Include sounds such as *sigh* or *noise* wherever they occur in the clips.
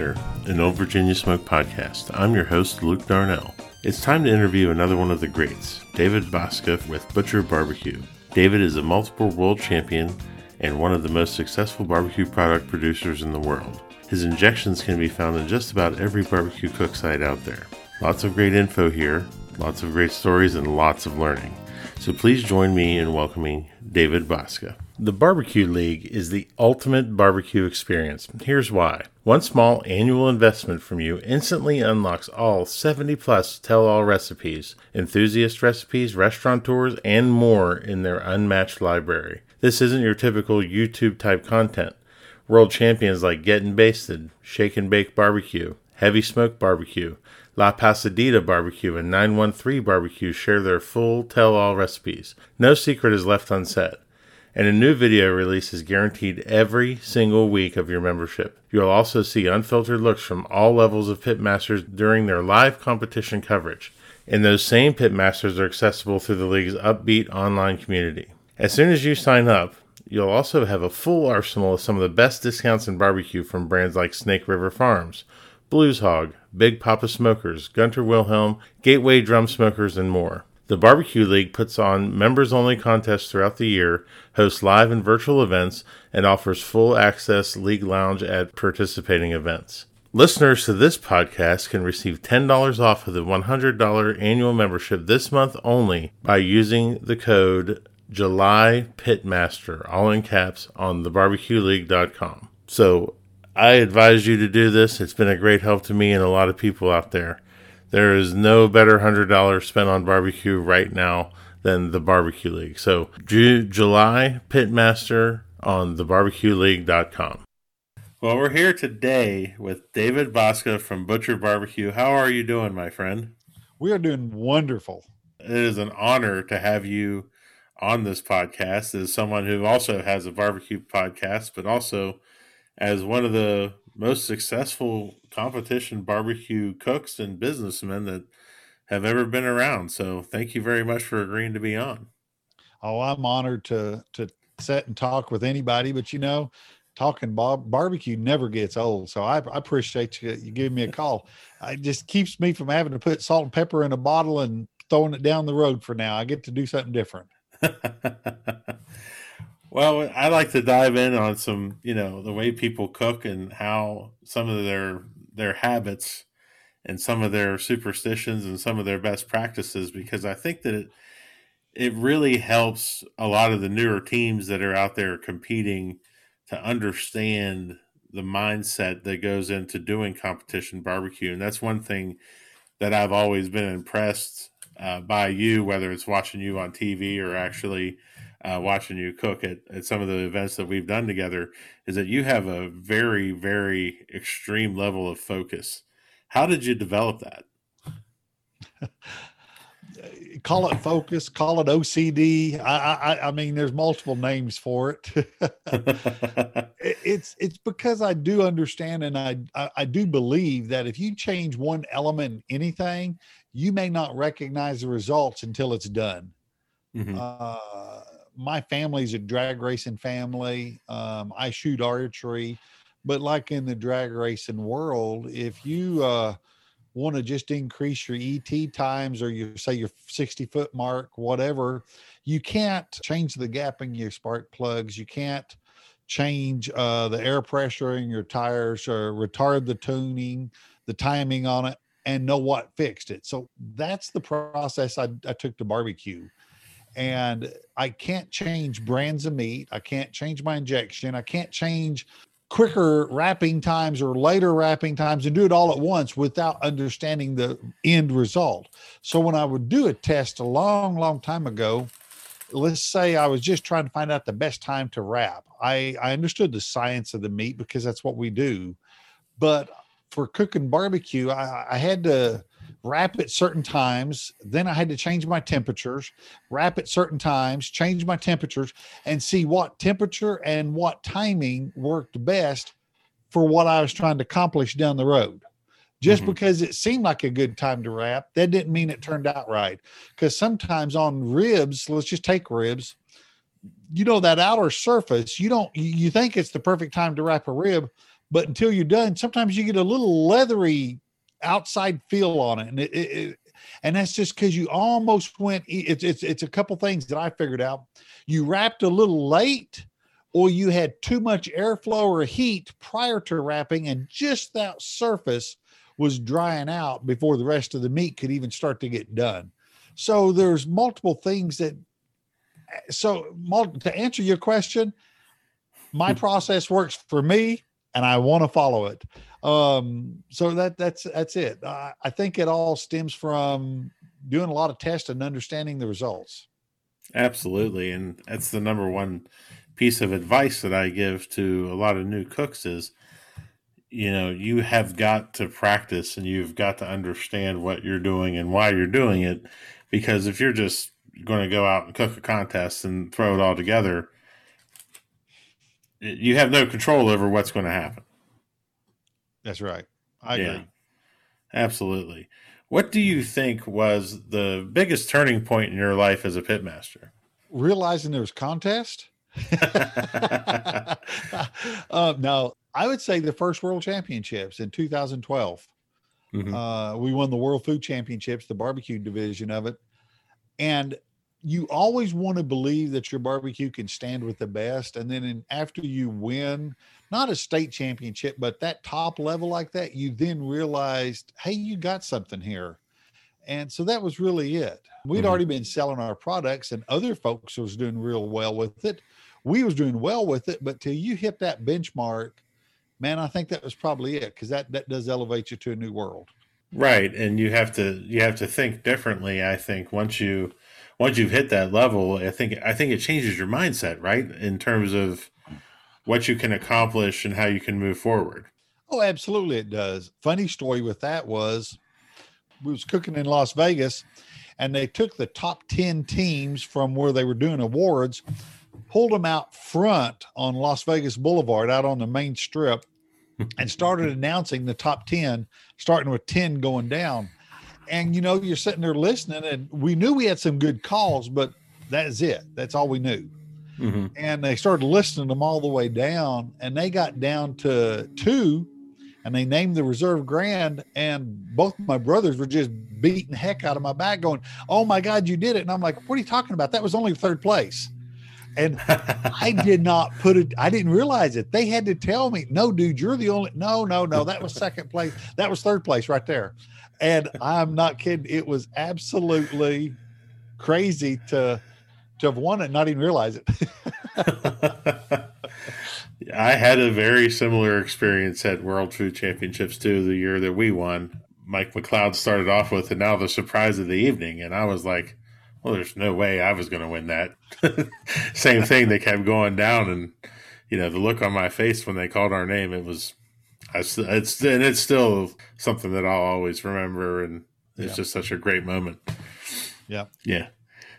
an Old Virginia Smoke podcast. I'm your host, Luke Darnell. It's time to interview another one of the greats, David Bouska with Butcher Barbecue. David is a multiple world champion and one of the most successful barbecue product producers in the world. His injections can be found in just about every barbecue cook site out there. Lots of great info here, lots of great stories, and lots of learning. So please join me in welcoming David Bouska. The Barbecue League is the ultimate barbecue experience. Here's why. One small annual investment from you instantly unlocks all 70 plus tell all recipes, enthusiast recipes, restaurateurs, and more in their unmatched library. This isn't your typical YouTube type content. World champions like Getting Basted, Shake and Bake Barbecue, Heavy Smoke Barbecue, La Pasadita Barbecue, and 913 Barbecue share their full tell all recipes. No secret is left unsaid. And a new video release is guaranteed every single week of your membership. You'll also see unfiltered looks from all levels of pitmasters during their live competition coverage. And those same pitmasters are accessible through the league's upbeat online community. As soon as you sign up, You'll also have a full arsenal of some of the best discounts in barbecue from brands like Snake River Farms, Blues Hog, Big Poppa Smokers, Gunter Wilhelm, Gateway Drum Smokers, and more. The Barbecue League puts on members only contests throughout the year, hosts live and virtual events, and offers full access league lounge at participating events. Listeners to this podcast can receive $10 off of the $100 annual membership this month only by using the code July Pitmaster, all in caps, on thebarbecueleague.com. So I advise you to do this. It's been a great help to me and a lot of people out there. There is no better $100 spent on barbecue right now than the Barbecue League. So Ju- July Pitmaster on thebarbecueleague.com. Well, we're here today with David Bouska from Butcher Barbecue. How are you doing, my friend? We are doing wonderful. It is an honor to have you on this podcast as someone who also has a barbecue podcast, but also as one of the most successful competition barbecue cooks and businessmen that have ever been around. So thank you very much for agreeing to be on. Oh, I'm honored to to sit and talk with anybody, but you know, talking bar- barbecue never gets old. So I, I appreciate you you giving me a call. It just keeps me from having to put salt and pepper in a bottle and throwing it down the road for now. I get to do something different. *laughs* well, I like to dive in on some, you know, the way people cook and how some of their their habits and some of their superstitions and some of their best practices because I think that it it really helps a lot of the newer teams that are out there competing to understand the mindset that goes into doing competition barbecue. And that's one thing that I've always been impressed uh, by you, whether it's watching you on TV or actually uh, watching you cook at, at some of the events that we've done together, is that you have a very, very extreme level of focus. How did you develop that? *laughs* call it focus, call it OCD. I, I, I mean, there's multiple names for *laughs* it. it's it's because I do understand and I, I I do believe that if you change one element in anything, you may not recognize the results until it's done. Mm-hmm. Uh, my family's a drag racing family. Um, I shoot archery, but like in the drag racing world, if you uh, want to just increase your ET times or you say your 60 foot mark, whatever, you can't change the gap in your spark plugs. You can't change uh, the air pressure in your tires or retard the tuning, the timing on it and know what fixed it. So that's the process I, I took to barbecue. And I can't change brands of meat. I can't change my injection. I can't change quicker wrapping times or later wrapping times and do it all at once without understanding the end result. So when I would do a test a long, long time ago, let's say I was just trying to find out the best time to wrap. I, I understood the science of the meat because that's what we do. But for cooking barbecue, I, I had to wrap at certain times. Then I had to change my temperatures, wrap at certain times, change my temperatures, and see what temperature and what timing worked best for what I was trying to accomplish down the road. Just Mhm. because it seemed like a good time to wrap, that didn't mean it turned out right. Because sometimes on ribs, let's just take ribs, you know, that outer surface, you don't, you think it's the perfect time to wrap a rib, but until you're done, sometimes you get a little leathery outside feel on it. And it, it, it- and that's just because you almost went, it's, it's, it's a couple things that I figured out. You wrapped a little late or you had too much airflow or heat prior to wrapping and just that surface was drying out before the rest of the meat could even start to get done. So there's multiple things that so to answer your question, my hmm. process works for me and I want to follow it. Um, so that that's that's it. I, I think it all stems from doing a lot of tests and understanding the results. Absolutely. And that's the number one piece of advice that I give to a lot of new cooks is you know, you have got to practice and you've got to understand what you're doing and why you're doing it. Because if you're just going to go out and cook a contest and throw it all together, you have no control over what's going to happen. That's right. I Yeah. agree. Absolutely. What do you think was the biggest turning point in your life as a pitmaster? Realizing there was contest. *laughs* uh, no, I would say the first world championships in 2012. Mhm. Uh, we won the World Food Championships, the barbecue division of it. And you always want to believe that your barbecue can stand with the best. And then in, after you win, not a state championship, but that top level like that, you then realized, hey, you got something here. And so that was really it. We'd Mhm. already been selling our products and other folks was doing real well with it. We was doing well with it, but till you hit that benchmark, man, I think that was probably it because that that does elevate you to a new world. Right, and you have to you have to think differently. I think once you once you've hit that level, I think I think it changes your mindset, right, in terms of what you can accomplish and how you can move forward. Oh, absolutely, it does. Funny story with that was we was cooking in Las Vegas, and they took the top ten teams from where they were doing awards, pulled them out front on Las Vegas Boulevard, out on the main strip, *laughs* and started announcing the top ten, starting with ten going down. And you know, you're sitting there listening, and we knew we had some good calls, but that's it. That's all we knew Mhm. and they started listing them all the way down and they got down to two and they named the reserve grand and both my brothers were just beating heck out of my back going oh my god you did it. And i'm like what are you talking about? That was only third place. And *laughs* i did not put it i didn't realize it. They had to tell me no dude you're the only no no no that was second place that was third place right there. And i'm not kidding it was absolutely crazy to to have won it and not even realize it *laughs* I had a very similar experience at World Food Championships too. The year that we won, Mike McCloud started off with, and now the surprise of the evening, and I was like, "Well, there's no way I was going to win that." *laughs* Same thing. They kept going down, and you know the look on my face when they called our name. It was, I, it's and it's still something that I'll always remember, and it's Yeah. just such a great moment. Yeah. Yeah.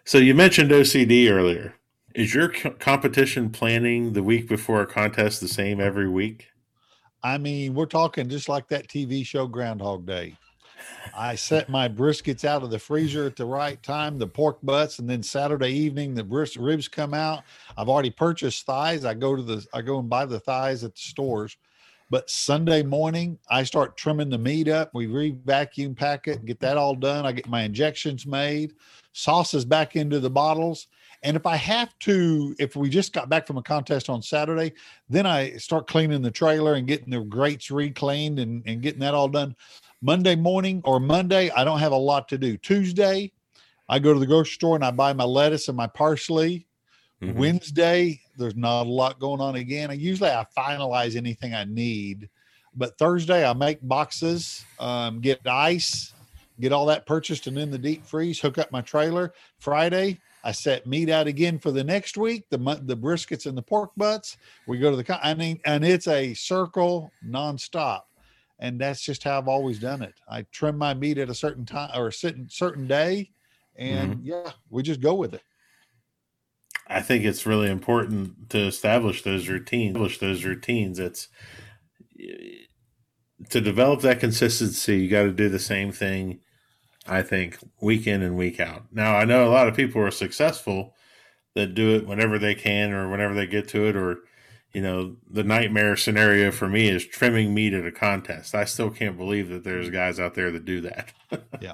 So you mentioned OCD earlier. Is your co- competition planning the week before a contest the same every week? I mean, we're talking just like that TV show Groundhog Day. I set my briskets out of the freezer at the right time, the pork butts, and then Saturday evening the bris- ribs come out. I've already purchased thighs. I go to the I go and buy the thighs at the stores. But Sunday morning, I start trimming the meat up. We re-vacuum pack it, get that all done. I get my injections made, sauces back into the bottles. And if I have to, if we just got back from a contest on Saturday, then I start cleaning the trailer and getting the grates recleaned and, and getting that all done. Monday morning or Monday, I don't have a lot to do. Tuesday, I go to the grocery store and I buy my lettuce and my parsley. Mhm. Wednesday, there's not a lot going on again. I usually I finalize anything I need, but Thursday I make boxes, um, get ice, get all that purchased and in the deep freeze, hook up my trailer. Friday, I set meat out again for the next week, the the briskets and the pork butts. We go to the I mean, and it's a circle nonstop. And that's just how I've always done it. I trim my meat at a certain time or a certain certain day, and yeah, we just go with it. I think it's really important to establish those routines. Establish those routines. It's to develop that consistency, you got to do the same thing. I think week in and week out. Now I know a lot of people are successful that do it whenever they can or whenever they get to it, or you know, the nightmare scenario for me is trimming meat at a contest. I still can't believe that there's guys out there that do that. *laughs* yeah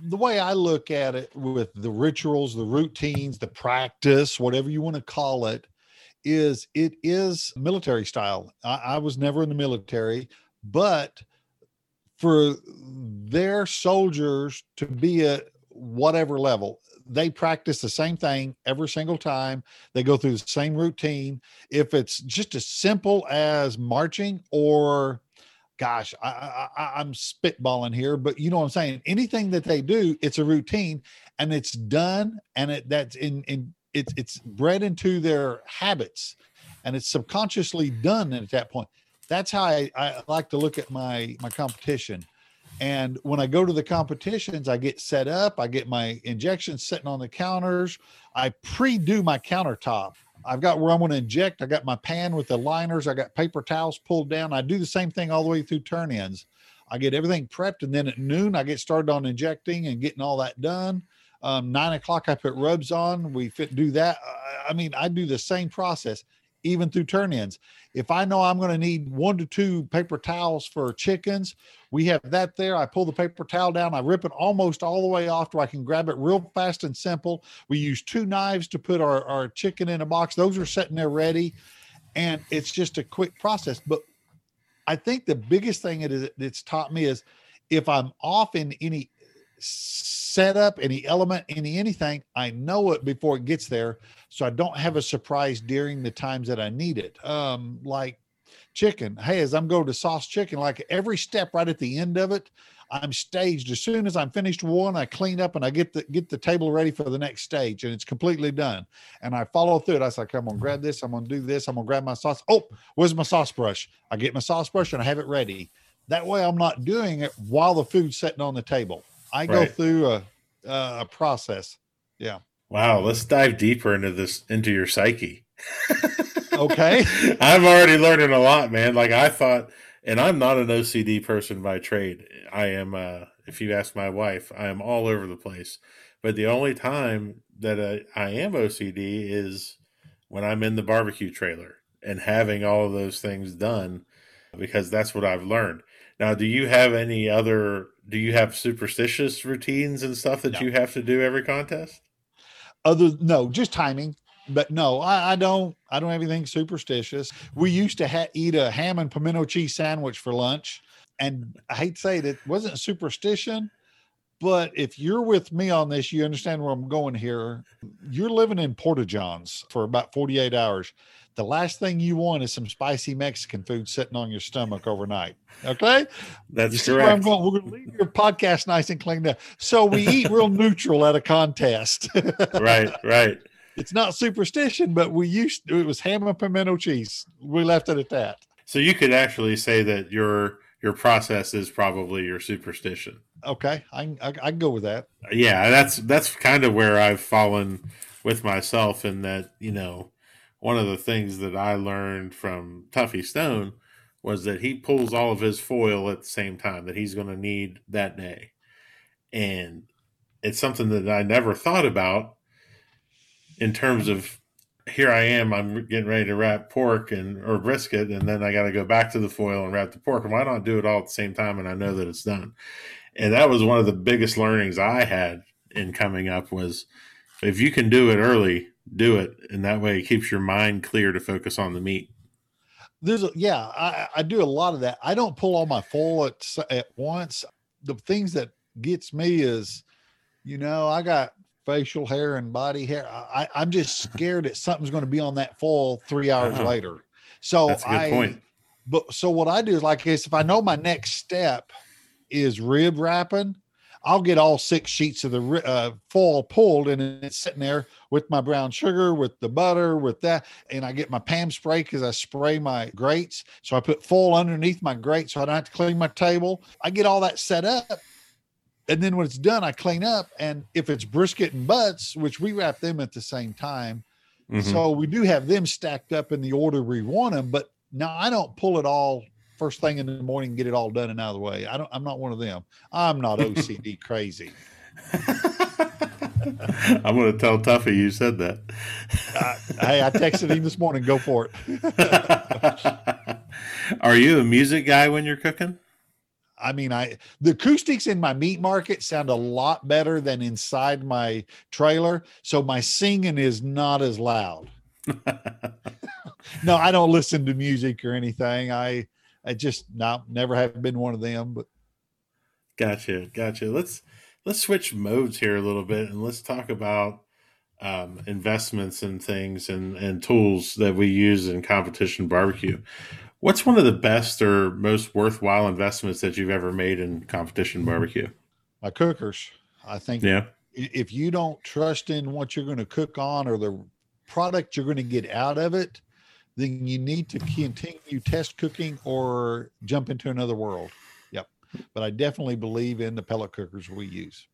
the way I look at it with the rituals, the routines, the practice, whatever you want to call it, is it is military style. I, I was never in the military, but for their soldiers to be at whatever level, they practice the same thing every single time. They go through the same routine. If it's just as simple as marching or gosh, I, I, am spitballing here, but you know what I'm saying. Anything that they do, it's a routine, and it's done, and it that's in in it's it's bred into their habits, and it's subconsciously done at that point. That's how I, I like to look at my my competition. And when I go to the competitions, I get set up, I get my injections sitting on the counters. I pre-do my countertop. I've got where I'm going to inject. I got my pan with the liners. I got paper towels pulled down. I do the same thing all the way through turn ins. I get everything prepped, and then at noon I get started on injecting and getting all that done. Um, nine o'clock I put rubs on. We fit do that. I mean, I do the same process even through turn ins. If I know I'm going to need one to two paper towels for chickens, we have that there. I pull the paper towel down, I rip it almost all the way off where I can grab it real fast and simple. We use two knives to put our, our chicken in a box. Those are sitting there ready. And it's just a quick process. But I think the biggest thing it is it's taught me is if I'm off in any setup, any element, any anything, I know it before it gets there. So I don't have a surprise during the times that I need it. Um, like chicken. Hey, as I'm going to sauce chicken, like every step right at the end of it, I'm staged. As soon as I'm finished one, I clean up and I get the get the table ready for the next stage, and it's completely done. And I follow through it. I say, like, I'm gonna grab this, I'm gonna do this, I'm gonna grab my sauce. Oh, where's my sauce brush? I get my sauce brush and I have it ready. That way I'm not doing it while the food's sitting on the table. I go through a a process. Yeah. Wow, let's dive deeper into this into your psyche. *laughs* okay. I'm already learning a lot, man. Like I thought and I'm not an OCD person by trade. I am uh if you ask my wife, I am all over the place. But the only time that I, I am OCD is when I'm in the barbecue trailer and having all of those things done because that's what I've learned. Now, do you have any other? Do you have superstitious routines and stuff that no. you have to do every contest? Other no, just timing. But no, I, I don't. I don't have anything superstitious. We used to ha- eat a ham and pimento cheese sandwich for lunch, and I hate to say it, it wasn't superstition. But if you're with me on this, you understand where I'm going here. You're living in Porta Johns for about 48 hours the last thing you want is some spicy Mexican food sitting on your stomach overnight. Okay, that's correct. I'm going. We're going to leave your podcast nice and cleaned up. So we eat real neutral at a contest. *laughs* right, right. It's not superstition, but we used to, it was ham and pimento cheese. We left it at that. So you could actually say that your your process is probably your superstition. Okay, I I, I go with that. Yeah, that's that's kind of where I've fallen with myself in that you know one of the things that I learned from Tuffy Stone was that he pulls all of his foil at the same time that he's going to need that day. And it's something that I never thought about in terms of here I am, I'm getting ready to wrap pork and or brisket, and then I got to go back to the foil and wrap the pork. Why not do it all at the same time? And I know that it's done. And that was one of the biggest learnings I had in coming up was if you can do it early, do it, and that way it keeps your mind clear to focus on the meat. There's a, yeah, I, I do a lot of that. I don't pull all my foil at at once. The things that gets me is, you know, I got facial hair and body hair. I, I'm just scared that something's going to be on that full three hours uh-huh. later. So That's a good I, point. But so what I do is like this: if I know my next step is rib wrapping, I'll get all six sheets of the uh, foil pulled and it's sitting there with my brown sugar, with the butter, with that. And I get my Pam spray because I spray my grates. So I put foil underneath my grate so I don't have to clean my table. I get all that set up. And then when it's done, I clean up. And if it's brisket and butts, which we wrap them at the same time. Mm-hmm. So we do have them stacked up in the order we want them. But now I don't pull it all first thing in the morning, and get it all done and out of the way. I don't. I'm not one of them. I'm not OCD *laughs* crazy. I'm going to tell Tuffy you said that. Uh, hey, I texted him this morning. Go for it. *laughs* Are you a music guy when you're cooking? I mean, I the acoustics in my meat market sound a lot better than inside my trailer, so my singing is not as loud. *laughs* no, I don't listen to music or anything. I I just no, never have been one of them. But gotcha, gotcha. Let's let's switch modes here a little bit and let's talk about um, investments and things and and tools that we use in competition barbecue. What's one of the best or most worthwhile investments that you've ever made in competition mm-hmm. barbecue? My cookers. I think yeah. if you don't trust in what you're going to cook on or the product you're going to get out of it, then you need to continue test cooking or jump into another world. Yep. But I definitely believe in the pellet cookers we use.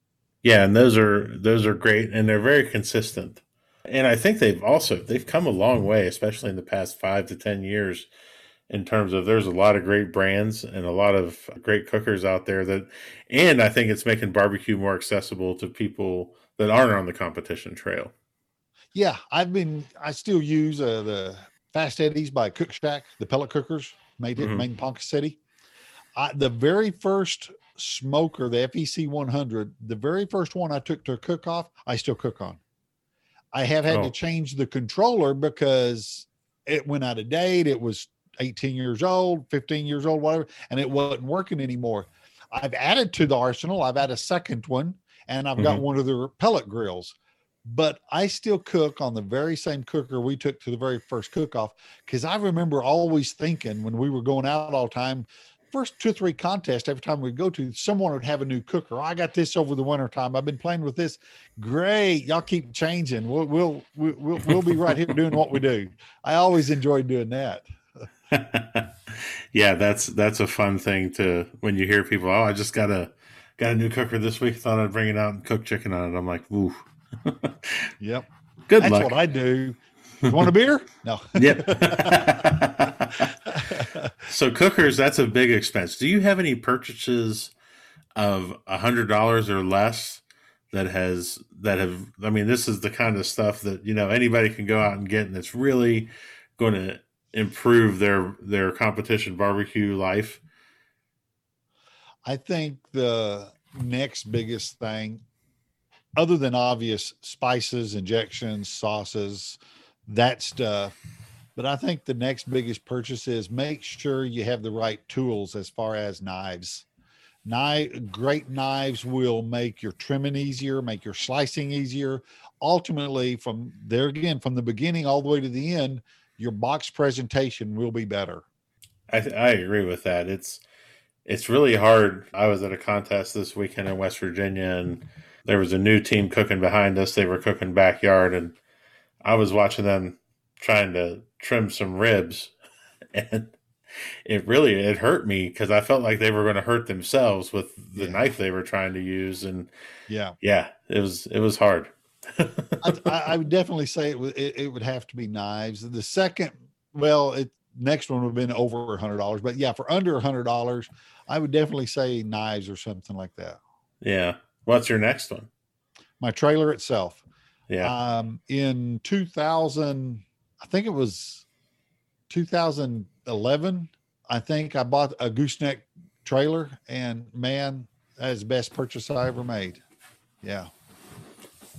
Yeah, and those are those are great and they're very consistent. And I think they've also they've come a long way, especially in the past five to ten years, in terms of there's a lot of great brands and a lot of great cookers out there that and I think it's making barbecue more accessible to people that aren't on the competition trail. Yeah, I've been I still use uh, the Fast Eddies by Cook Shack, the pellet cookers made it mm-hmm. in Ponca City. I, the very first smoker, the FEC 100, the very first one I took to cook off, I still cook on. I have had oh. to change the controller because it went out of date. It was 18 years old, 15 years old, whatever, and it wasn't working anymore. I've added to the arsenal. I've had a second one, and I've mm-hmm. got one of the pellet grills but I still cook on the very same cooker we took to the very first cook off because I remember always thinking when we were going out all the time, first two or three contests, every time we go to, someone would have a new cooker. Oh, I got this over the winter time. I've been playing with this. Great, y'all keep changing. We'll we'll we'll we'll be right here doing what we do. I always enjoyed doing that. *laughs* yeah, that's that's a fun thing to when you hear people. Oh, I just got a got a new cooker this week. Thought I'd bring it out and cook chicken on it. I'm like, ooh *laughs* yep. Good That's luck. what I do. You want a beer? *laughs* No. yep. so cookers, that's a big expense. Do you have any purchases of a hundred dollars or less that has that have I mean, this is the kind of stuff that, you know, anybody can go out and get and it's really going to improve their their competition barbecue life. I think the next biggest thing other than obvious spices, injections, sauces, that stuff. But I think the next biggest purchase is make sure you have the right tools as far as knives. Knife, great knives will make your trimming easier, make your slicing easier. Ultimately, from there again, from the beginning all the way to the end, your box presentation will be better. I, I agree with that. It's it's really hard. I was at a contest this weekend in West Virginia, and there was a new team cooking behind us. They were cooking backyard, and I was watching them trying to trim some ribs, *laughs* and it really it hurt me because I felt like they were going to hurt themselves with the yeah. knife they were trying to use, and yeah, yeah, it was it was hard. I, I, would definitely say it would it, it, would have to be knives. The second, well, it next one would have been over a hundred dollars, but yeah, for under a hundred dollars, I would definitely say knives or something like that. Yeah, What's your next one? My trailer itself. Yeah. Um, in 2000, I think it was 2011. I think I bought a gooseneck trailer, and man, that is the best purchase I ever made. Yeah.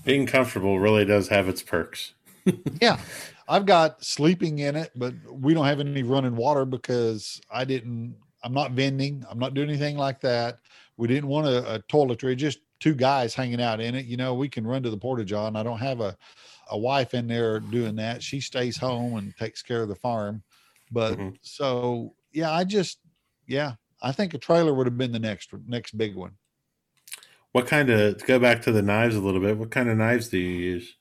Being comfortable really does have its perks. *laughs* yeah. I've got sleeping in it, but we don't have any running water because I didn't, I'm not vending. I'm not doing anything like that. We didn't want a, a toiletry, just two guys hanging out in it. You know, we can run to the porta john. I don't have a, a wife in there doing that. She stays home and takes care of the farm. But mm-hmm. so yeah, I just yeah, I think a trailer would have been the next next big one. What kind of to go back to the knives a little bit? What kind of knives do you use?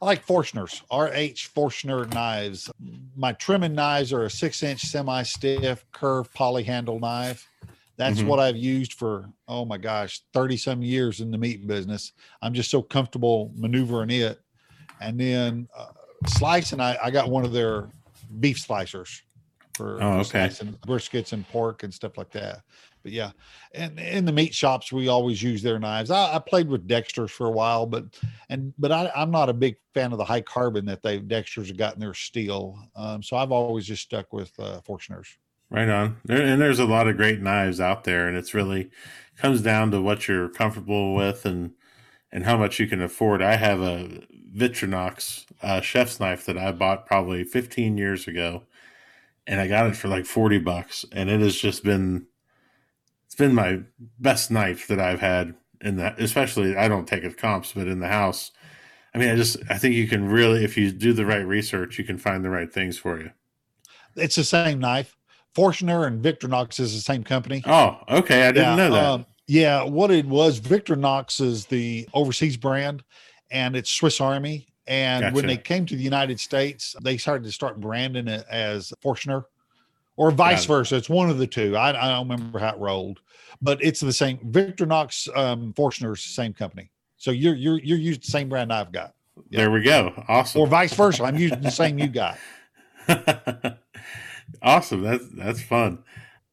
I like Forschner's RH Forschner knives. My trimming knives are a six inch semi stiff curved poly handle knife. That's mm-hmm. what I've used for, oh my gosh, 30 some years in the meat business. I'm just so comfortable maneuvering it. And then uh, slicing, I, I got one of their beef slicers. for, Oh, okay. slicing briskets and pork and stuff like that. But yeah, and in the meat shops we always use their knives. I, I played with Dexter's for a while, but and but I, I'm not a big fan of the high carbon that they Dexter's have gotten their steel. Um, so I've always just stuck with uh, Forschner's. Right on. And there's a lot of great knives out there, and it's really comes down to what you're comfortable with and and how much you can afford. I have a Victorinox uh, chef's knife that I bought probably 15 years ago, and I got it for like 40 bucks, and it has just been it's been my best knife that I've had in that. Especially, I don't take it comps, but in the house. I mean, I just I think you can really, if you do the right research, you can find the right things for you. It's the same knife. Forschner and Victorinox is the same company. Oh, okay. I didn't know that. Um, yeah, what it was, Victorinox is the overseas brand, and it's Swiss Army. And when they came to the United States, they started to start branding it as Forschner, or vice versa. It's one of the two. I, I don't remember how it rolled, but it's the same. Victorinox, um, Forschner is the same company. So you're you're you're using the same brand I've got, yeah. There we go. Awesome. or vice versa. I'm using the same you got. *laughs* awesome. That's that's fun.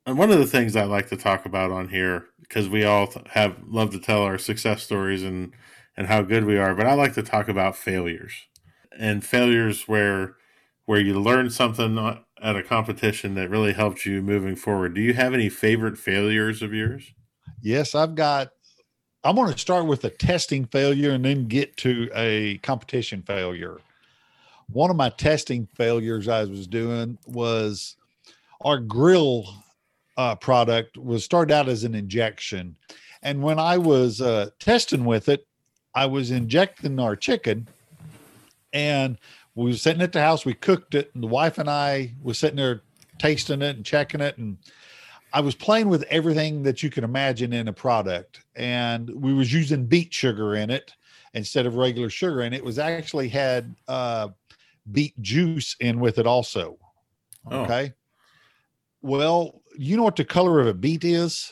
And one of the things I like to talk about on here because we all have love to tell our success stories and and how good we are, but I like to talk about failures and failures where where you learn something o- at a competition that really helped you moving forward. Do you have any favorite failures of yours? Yes, I've got. I'm going to start with a testing failure and then get to a competition failure. One of my testing failures I was doing was our grill uh, product was started out as an injection, and when I was uh, testing with it, I was injecting our chicken, and we were sitting at the house. We cooked it, and the wife and I was sitting there tasting it and checking it, and I was playing with everything that you can imagine in a product, and we was using beet sugar in it instead of regular sugar, and it was actually had uh, beet juice in with it also. Oh. Okay. Well, you know what the color of a beet is?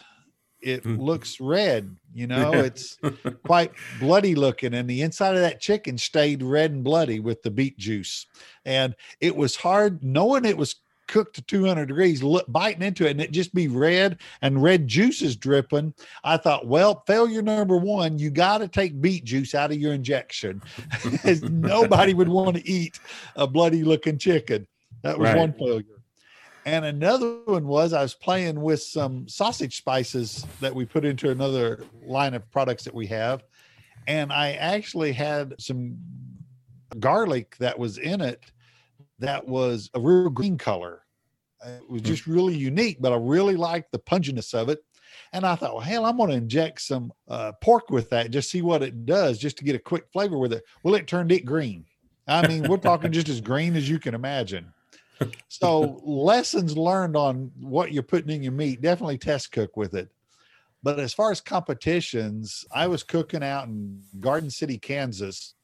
It Hmm. looks red. You *laughs* know, it's quite bloody looking, and the inside of that chicken stayed red and bloody with the beet juice. And it was hard knowing it was cooked to 200 degrees, look, biting into it, and it just be red and red juices dripping. I thought, well, failure number one, you got to take beet juice out of your injection. *laughs* Nobody would want to eat a bloody looking chicken. That was Right. one failure. And another one was I was playing with some sausage spices that we put into another line of products that we have. And I actually had some garlic that was in it that was a real green color. It was just really unique, but I really liked the punginess of it. And I thought, well, hell, I'm going to inject some uh, pork with that, just see what it does, just to get a quick flavor with it. Well, it turned it green. I mean, we're talking *laughs* just as green as you can imagine. *laughs* So, lessons learned on what you're putting in your meat, definitely test cook with it. But as far as competitions, I was cooking out in Garden City, Kansas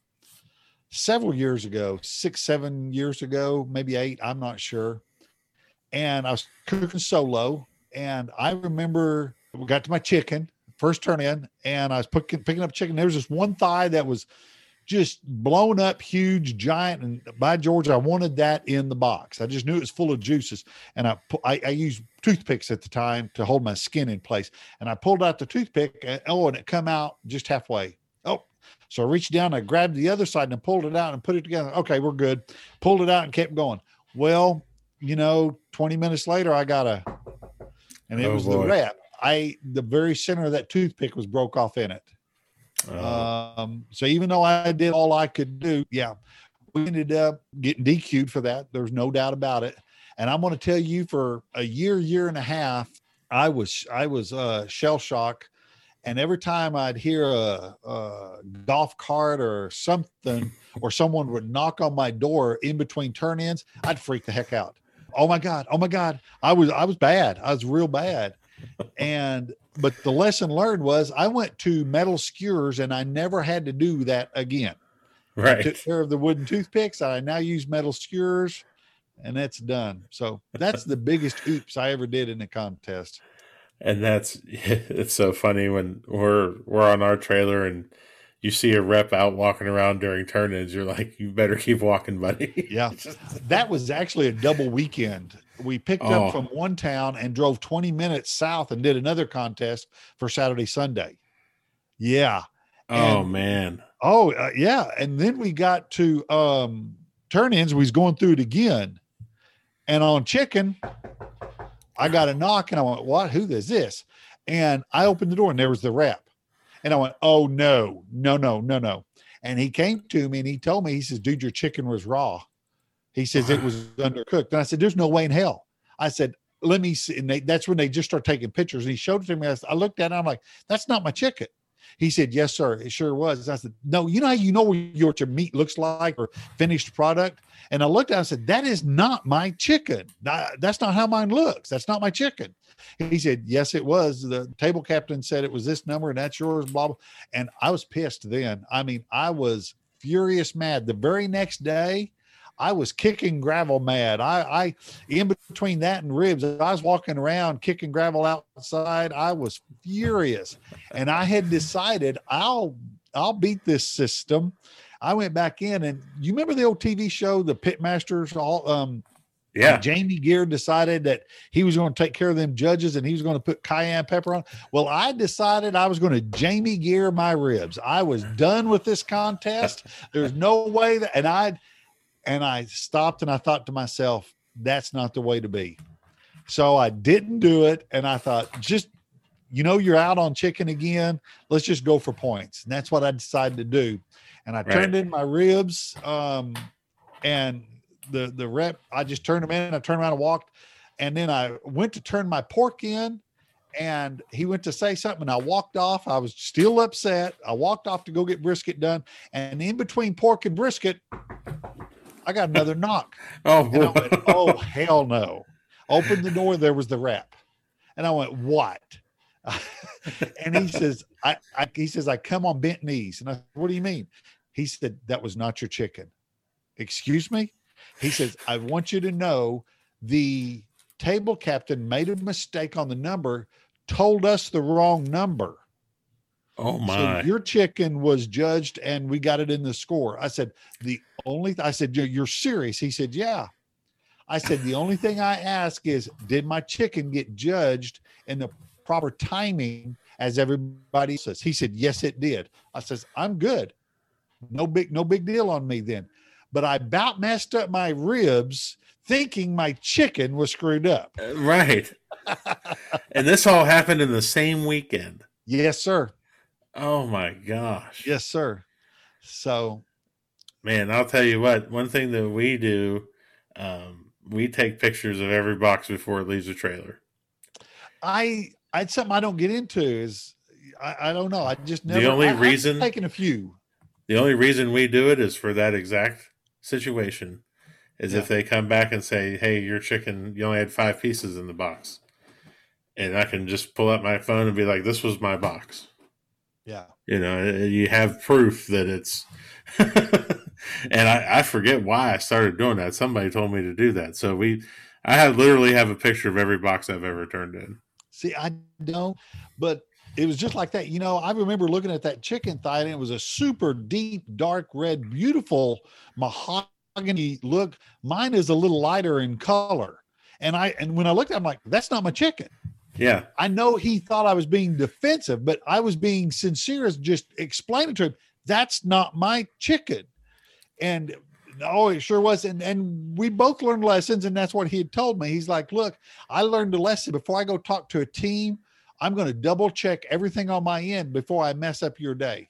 several years ago, six, seven years ago, maybe eight, I'm not sure. And I was cooking solo. And I remember we got to my chicken, first turn in, and I was picking, picking up chicken. There was this one thigh that was just blown up, huge, giant. And by George, I wanted that in the box. I just knew it was full of juices. And I, I, I used toothpicks at the time to hold my skin in place. And I pulled out the toothpick, and, oh, and it come out just halfway. Oh, so I reached down, I grabbed the other side and I pulled it out and put it together. Okay, we're good. Pulled it out and kept going. Well, you know, 20 minutes later, I got a, and it Oh, was boy. the wrap. I, the very center of that toothpick was broke off in it. Uh, Um, so even though I did all I could do, yeah, we ended up getting DQ'd for that. There's no doubt about it. And I'm going to tell you, for a year, year and a half, I was I was uh, shell shock, and every time I'd hear a, a golf cart or something, or someone would knock on my door in between turn-ins, I'd freak the heck out. Oh my god! Oh my god! I was I was bad. I was real bad. And but the lesson learned was I went to metal skewers and I never had to do that again. Right. I took care of the wooden toothpicks. I now use metal skewers and that's done. So that's the biggest oops I ever did in a contest. and that's *laughs* it's so funny when we're we're on our trailer and you see a rep out walking around during turn-ins, you're like, you better keep walking, buddy. *laughs* Yeah. that was actually a double weekend. We picked Oh. up from one town and drove 20 minutes south and did another contest for Saturday, Sunday. Yeah. oh man. Oh, uh, yeah. And then we got to um turn-ins. We was going through it again. And on chicken, I got a knock and I went, What? Who is this? And I opened the door and there was the rep. And I went, Oh no, no, no, no, no. And he came to me and he told me, he says, Dude, your chicken was raw. He says it was *sighs* undercooked. And I said, There's no way in hell. I said, Let me see. And they, that's when they just start taking pictures. And he showed it to me. I, looked at it. I'm like, That's not my chicken. He said, Yes, sir. It sure was. I said, No, you know how you know what your, meat looks like or finished product? And I looked at I said, That is not my chicken. That's not how mine looks. That's not my chicken. He said, Yes, it was. The table captain said it was this number and that's yours, blah, blah. And I was pissed then. I mean, I was furious mad. The very next day, I was kicking gravel mad. I, I, in between that and ribs, I was walking around kicking gravel outside. I was furious, and I had decided I'll, I'll beat this system. I went back in, and you remember the old TV show, The Pitmasters? All, um, Yeah. Jamie Geer decided that he was going to take care of them judges and he was going to put cayenne pepper on. Well, I decided I was going to Jamie Geer my ribs. I was done with this contest. There's no way that, and I, and I stopped and I thought to myself, that's not the way to be. So I didn't do it. And I thought, just, you know, you're out on chicken again. Let's just go for points. And that's what I decided to do. And I Right. turned in my ribs. Um, and the the rep, I just turned them in. I turned around and walked, and then I went to turn my pork in, and he went to say something, and I walked off. I was still upset. I walked off to go get brisket done, and in between pork and brisket, I got another knock. *laughs* Oh, went, oh hell no! Opened the door. There was the rep, and I went, what? *laughs* and he *laughs* says, I, I he says I come on bent knees, and I said, what do you mean? He said that was not your chicken. Excuse me. He says I want you to know the table captain made a mistake on the number, told us the wrong number. Oh So my. your chicken was judged and we got it in the score. I said, the only, I said, "You're- you're serious. He said, yeah. I said, the only thing I ask is, did my chicken get judged in the proper timing as everybody says? He said, yes, it did. I says, I'm good. No big, no big deal on me then. But I about messed up my ribs thinking my chicken was screwed up. Uh, right. and this all happened in the same weekend. Yes, sir. Oh my gosh. Yes, sir. So Man, I'll tell you what, one thing that we do, um, we take pictures of every box before it leaves the trailer. I I something I don't get into is I, I don't know. I just never, The only I, reason- taking a few. The only reason we do it is for that exact situation. Is if they come back and say, "Hey, your chicken, you only had five pieces in the box," and I can just pull up my phone and be like, "This was my box." Yeah. You know, you have proof that it's. *laughs* and I, I forget why I started doing that. Somebody told me to do that, so we, I have literally have a picture of every box I've ever turned in. See, I don't, but it was just like that. You know, I remember looking at that chicken thigh and it was a super deep, dark red, beautiful mahogany look. Mine is a little lighter in color. And I and when I looked at it, I'm like, that's not my chicken. Yeah, I know he thought I was being defensive, but I was being sincere as just explaining to him, that's not my chicken. And oh, it sure was. And and we both learned lessons, and that's what he had told me. He's like, look, I learned a lesson before I go talk to a team. I'm going to double check everything on my end before I mess up your day.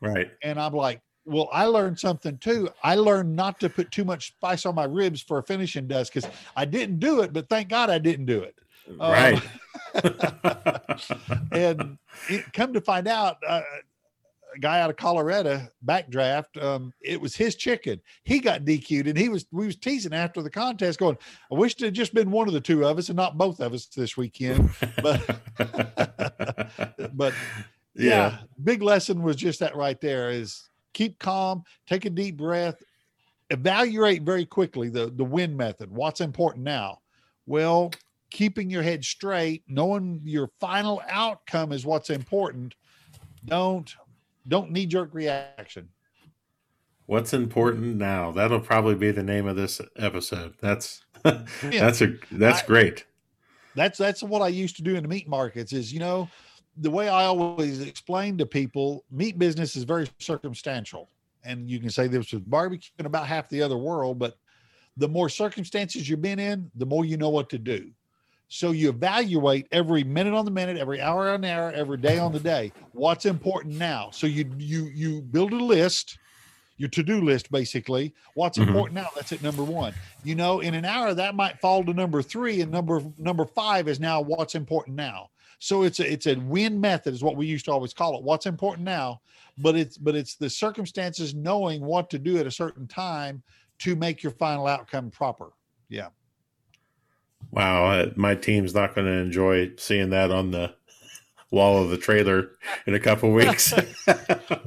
right. And I'm like, well, I learned something too. I learned not to put too much spice on my ribs for a finishing dust because I didn't do it, but thank God I didn't do it. Um, right. and it, come to find out, uh, a guy out of Colorado backdraft, um, it was his chicken. He got DQ'd, and he was we was teasing after the contest, going, "I wish it had just been one of the two of us and not both of us this weekend." But *laughs* but *laughs* yeah, yeah. big lesson was just that right there: is keep calm, take a deep breath, evaluate very quickly the the win method. What's important now? Well, keeping your head straight, knowing your final outcome is what's important. Don't don't knee jerk reaction. What's important now? That'll probably be the name of this episode. That's *laughs* that's a that's I- great. That's that's what I used to do in the meat markets. Is you know the way I always explain to people, meat business is very circumstantial, and you can say this with barbecue and about half the other world, but the more circumstances you've been in, the more you know what to do. So you evaluate every minute on the minute, every hour on the hour, every day on the day. What's important now? So you you you build a list, your to-do list basically. What's Mhm. important now? That's at number one. You know, in an hour that might fall to number three, and number number five is now what's important now. So it's a it's a win method is what we used to always call it. What's important now, but it's but it's the circumstances knowing what to do at a certain time to make your final outcome proper. Yeah. Wow, my team's not going to enjoy seeing that on the wall of the trailer in a couple *laughs* weeks.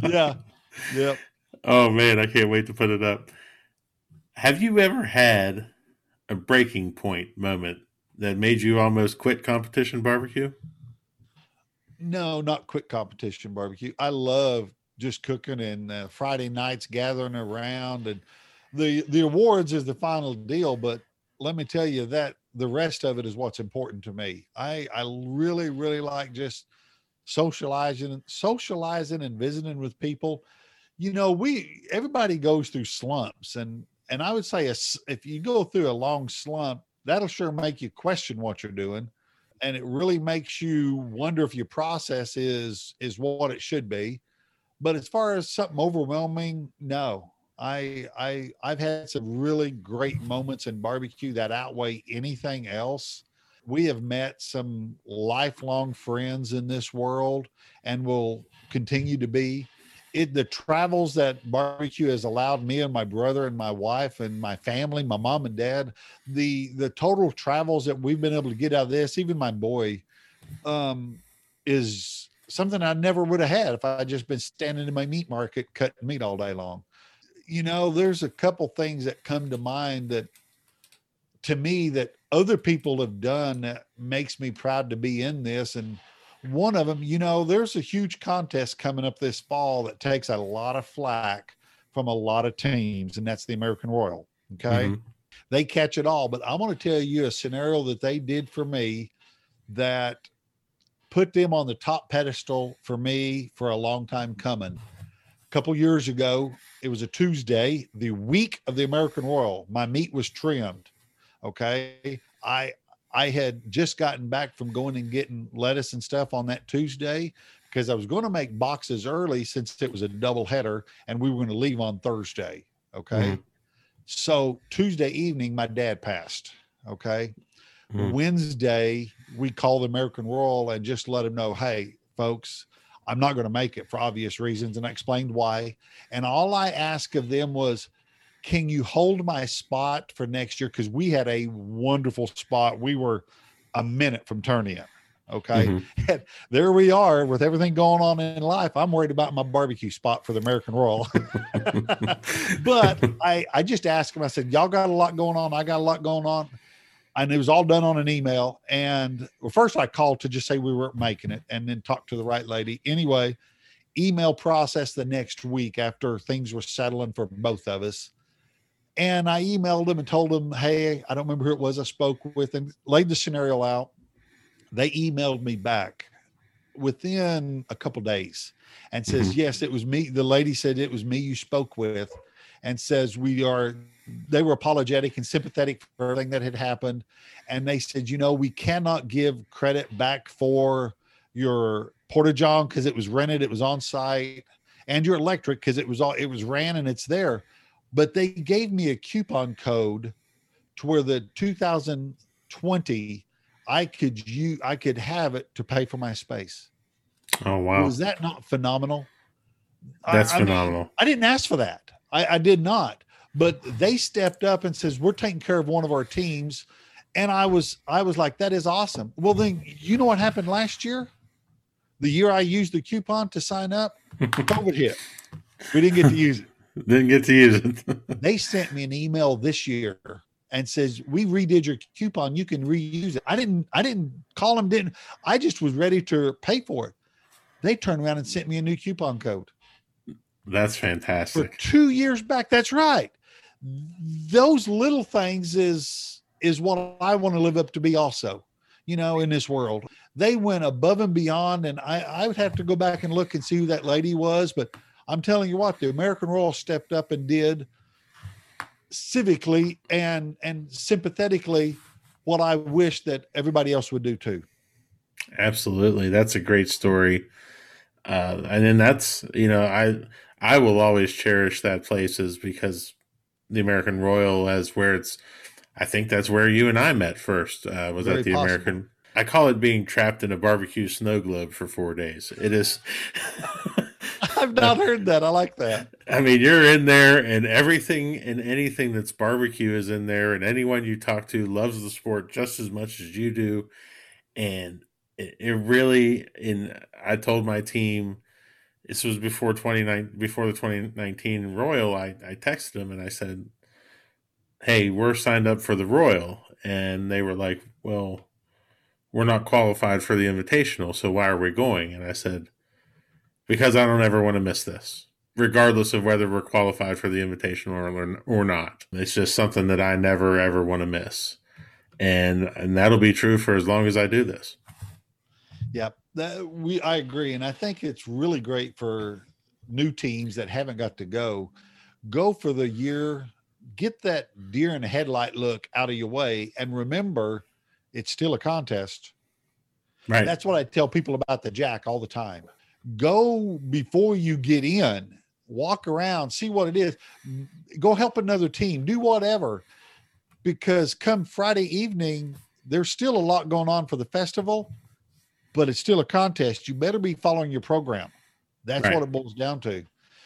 Yeah. Yep. oh man, I can't wait to put it up. Have you ever had a breaking point moment that made you almost quit competition barbecue? No, not quit competition barbecue. I love just cooking and uh, Friday nights gathering around and the the awards is the final deal, but let me tell you that the rest of it is what's important to me. I I really really like just socializing socializing and visiting with people. You know, we everybody goes through slumps and and I would say a if you go through a long slump, that'll sure make you question what you're doing and it really makes you wonder if your process is is what it should be but as far as something overwhelming no i i i've had some really great moments in barbecue that outweigh anything else. We have met some lifelong friends in this world and will continue to be. It the travels that barbecue has allowed me and my brother and my wife and my family my mom and dad the the total travels that we've been able to get out of this even my boy um is something i never would have had if i just been standing in my meat market cutting meat all day long you know there's a couple things that come to mind that to me that other people have done that makes me proud to be in this and one of them you know there's a huge contest coming up this fall that takes a lot of flack from a lot of teams and that's the american royal okay Mhm. they catch it all. But I want to tell you a scenario that they did for me that put them on the top pedestal for me for a long time coming. Couple years ago, it was a Tuesday, the week of the American Royal. My meat was trimmed. Okay. I I had just gotten back from going and getting lettuce and stuff on that Tuesday because I was going to make boxes early since it was a double header and we were going to leave on Thursday. Okay. Mhm. So Tuesday evening, my dad passed. Okay. Mhm. Wednesday, we called the American Royal and just let them know, hey, folks, I'm not going to make it for obvious reasons. And I explained why. And all I asked of them was, can you hold my spot for next year? Because we had a wonderful spot. We were a minute from turning it. Okay. Mhm. *laughs* And there we are with everything going on in life. I'm worried about my barbecue spot for the American Royal. *laughs* but *laughs* I, I just asked him, I said, Y'all got a lot going on. I got a lot going on. And it was all done on an email. And well, first I called to just say we weren't making it and then talked to the right lady. Anyway, email process the next week after things were settling for both of us. And I emailed them and told them, Hey, I don't remember who it was I spoke with and laid the scenario out. They emailed me back within a couple days and says, Mhm. Yes, it was me. The lady said it was me you spoke with and says, We are, they were apologetic and sympathetic for everything that had happened. And they said, You know, we cannot give credit back for your porta john because it was rented, it was on site, and your electric because it was all, it was ran and it's there. But they gave me a coupon code to where the 2020 I could you I could have it to pay for my space. oh wow, Was that not phenomenal? That's I mean, phenomenal. I didn't ask for that. I, I did not. But they stepped up and says, We're taking care of one of our teams. And I was I was like, that is awesome. Well, then you know what happened last year? The year I used the coupon to sign up, *laughs* COVID hit. We didn't get to use it. *laughs* Didn't get to use it. *laughs* They sent me an email this year and says, We redid your coupon. You can reuse it. I didn't I didn't call them, didn't I just was ready to pay for it. They turned around and sent me a new coupon code. That's fantastic for fantastic. two years back. That's right. Those little things is is what I want to live up to be also, you know, in this world. They went above and beyond, and I, I would have to go back and look and see who that lady was. But I'm telling you what, the American Royal stepped up and did civically and and sympathetically what I wish that everybody else would do too. Absolutely. That's a great story. Uh, and then that's, you know, I I will always cherish that place is because the American Royal as where it's I think that's where you and I met first. Uh, was Very at the possible. American I call it being trapped in a barbecue snow globe for four days. It is *laughs* I've not heard that. I like that. *laughs* I mean, you're in there, and everything and anything that's barbecue is in there, and anyone you talk to loves the sport just as much as you do. And it, it really, in I told my team, this was before twenty nine before the twenty nineteen Royal. I I texted them and I said, "Hey, we're signed up for the Royal," and they were like, "Well, we're not qualified for the Invitational, so why are we going?" And I said, "Because I don't ever want to miss this." regardless of whether we're qualified for the invitational or or not. It's just something that I never ever want to miss. And and that'll be true for as long as I do this. Yep, that we I agree, and I think it's really great for new teams that haven't got to go. Go for the year, get that deer in the headlight look out of your way, and remember, it's still a contest. Right. That's what I tell people about the Jack all the time. Go before you get in, walk around, see what it is. Go help another team, do whatever. Because come Friday evening, there's still a lot going on for the festival, but it's still a contest. You better be following your program. That's Right. what it boils down to.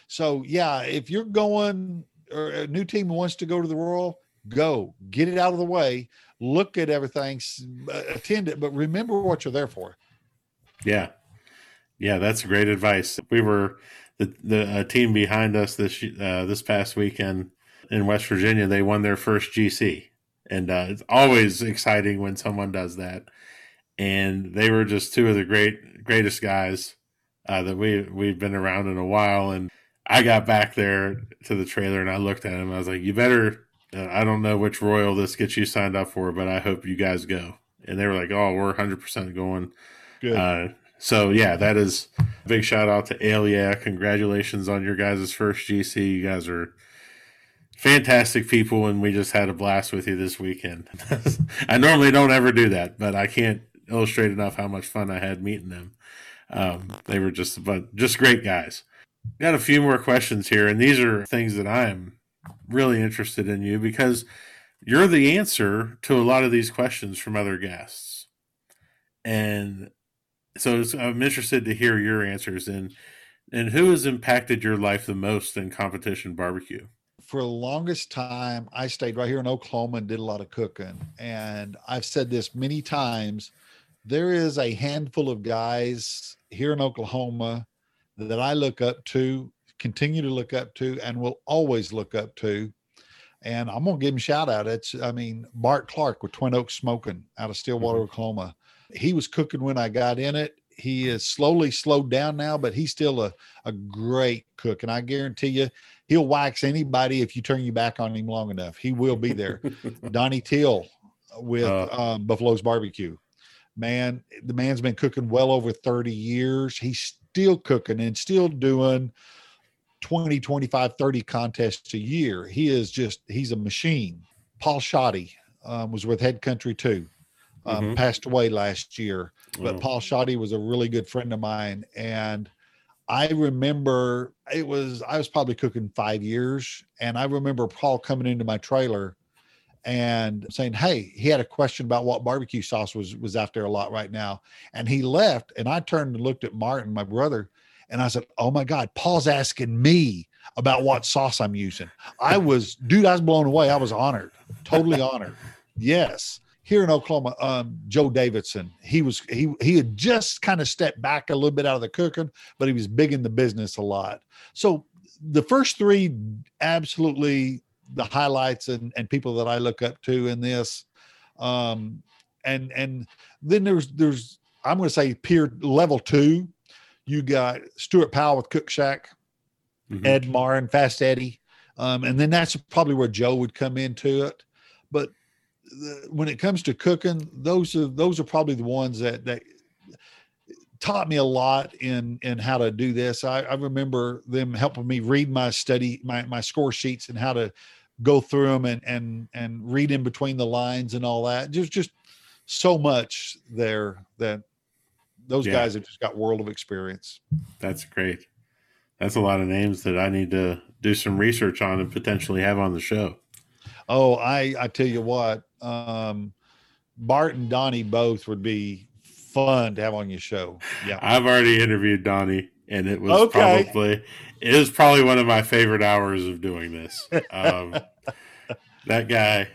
So, yeah, if you're going or a new team wants to go to the Royal, go get it out of the way, look at everything, uh, attend it, but remember what you're there for. Yeah. Yeah, that's great advice. We were the the team behind us this uh, this past weekend in West Virginia. They won their first GC, and uh, it's always exciting when someone does that. And they were just two of the great greatest guys uh, that we we've been around in a while. And I got back there to the trailer and I looked at him. I was like, "You better." Uh, I don't know which royal this gets you signed up for, but I hope you guys go. And they were like, "Oh, we're 100% going." Good. Uh, so yeah, that is a big shout out to. Yeah, congratulations on your guys' first GC. You guys are fantastic people, and we just had a blast with you this weekend. *laughs* I normally don't ever do that, but I can't illustrate enough how much fun I had meeting them. Um, they were just but just great guys. Got a few more questions here, and these are things that I'm really interested in you because you're the answer to a lot of these questions from other guests. And so I'm interested to hear your answers and and who has impacted your life the most in competition barbecue? for the longest time, I stayed right here in Oklahoma and did a lot of cooking. And I've said this many times there is a handful of guys here in Oklahoma that I look up to, continue to look up to, and will always look up to. And I'm going to give him a shout out. It's, I mean, Bart Clark with Twin Oaks Smoking out of Stillwater, Oklahoma. He was cooking when I got in it. He is slowly slowed down now, but he's still a, a great cook. And I guarantee you, he'll wax anybody if you turn your back on him long enough. He will be there. *laughs* Donnie Teel with Uh. um, Buffalo's Barbecue. Man, the man's been cooking well over 30 years. He's still cooking and still doing 20, 25, 30 contests a year. He is just, he's a machine. Paul Shoddy um, was with Head Country too. Um, Mhm. Passed away last year but Paul Shoddy was a really good friend of mine. And I remember it was, I was probably cooking five years. And I remember Paul coming into my trailer and saying, Hey, he had a question about what barbecue sauce was, was out there a lot right now. And he left and I turned and looked at Martin, my brother, and I said, Oh my God, Paul's asking me about what sauce I'm using. I was, dude, I was blown away. I was honored, totally *laughs* honored. Yes here in Oklahoma, um, Joe Davidson, he was he he had just kind of stepped back a little bit out of the cooking, but he was big in the business a lot. So the first three, absolutely the highlights and and people that I look up to in this, um, and and then there's there's I'm going to say peer level two. You got Stuart Powell with Cook Shack. Mhm. Edmar and Fast Eddie. Um, and then that's probably where Joe would come into it. But the, when it comes to cooking, those are those are probably the ones that that taught me a lot in in how to do this. I, I remember them helping me read my study my my score sheets and how to go through them and and and read in between the lines and all that. There's just so much there that those Yeah. guys have just got world of experience. That's great. That's a lot of names that I need to do some research on and potentially have on the show. Oh, I I tell you what, um, Bart and Donnie both would be fun to have on your show. Yeah. I've already interviewed Donnie, and it was Okay. probably it was probably one of my favorite hours of doing this. Um, *laughs* that guy,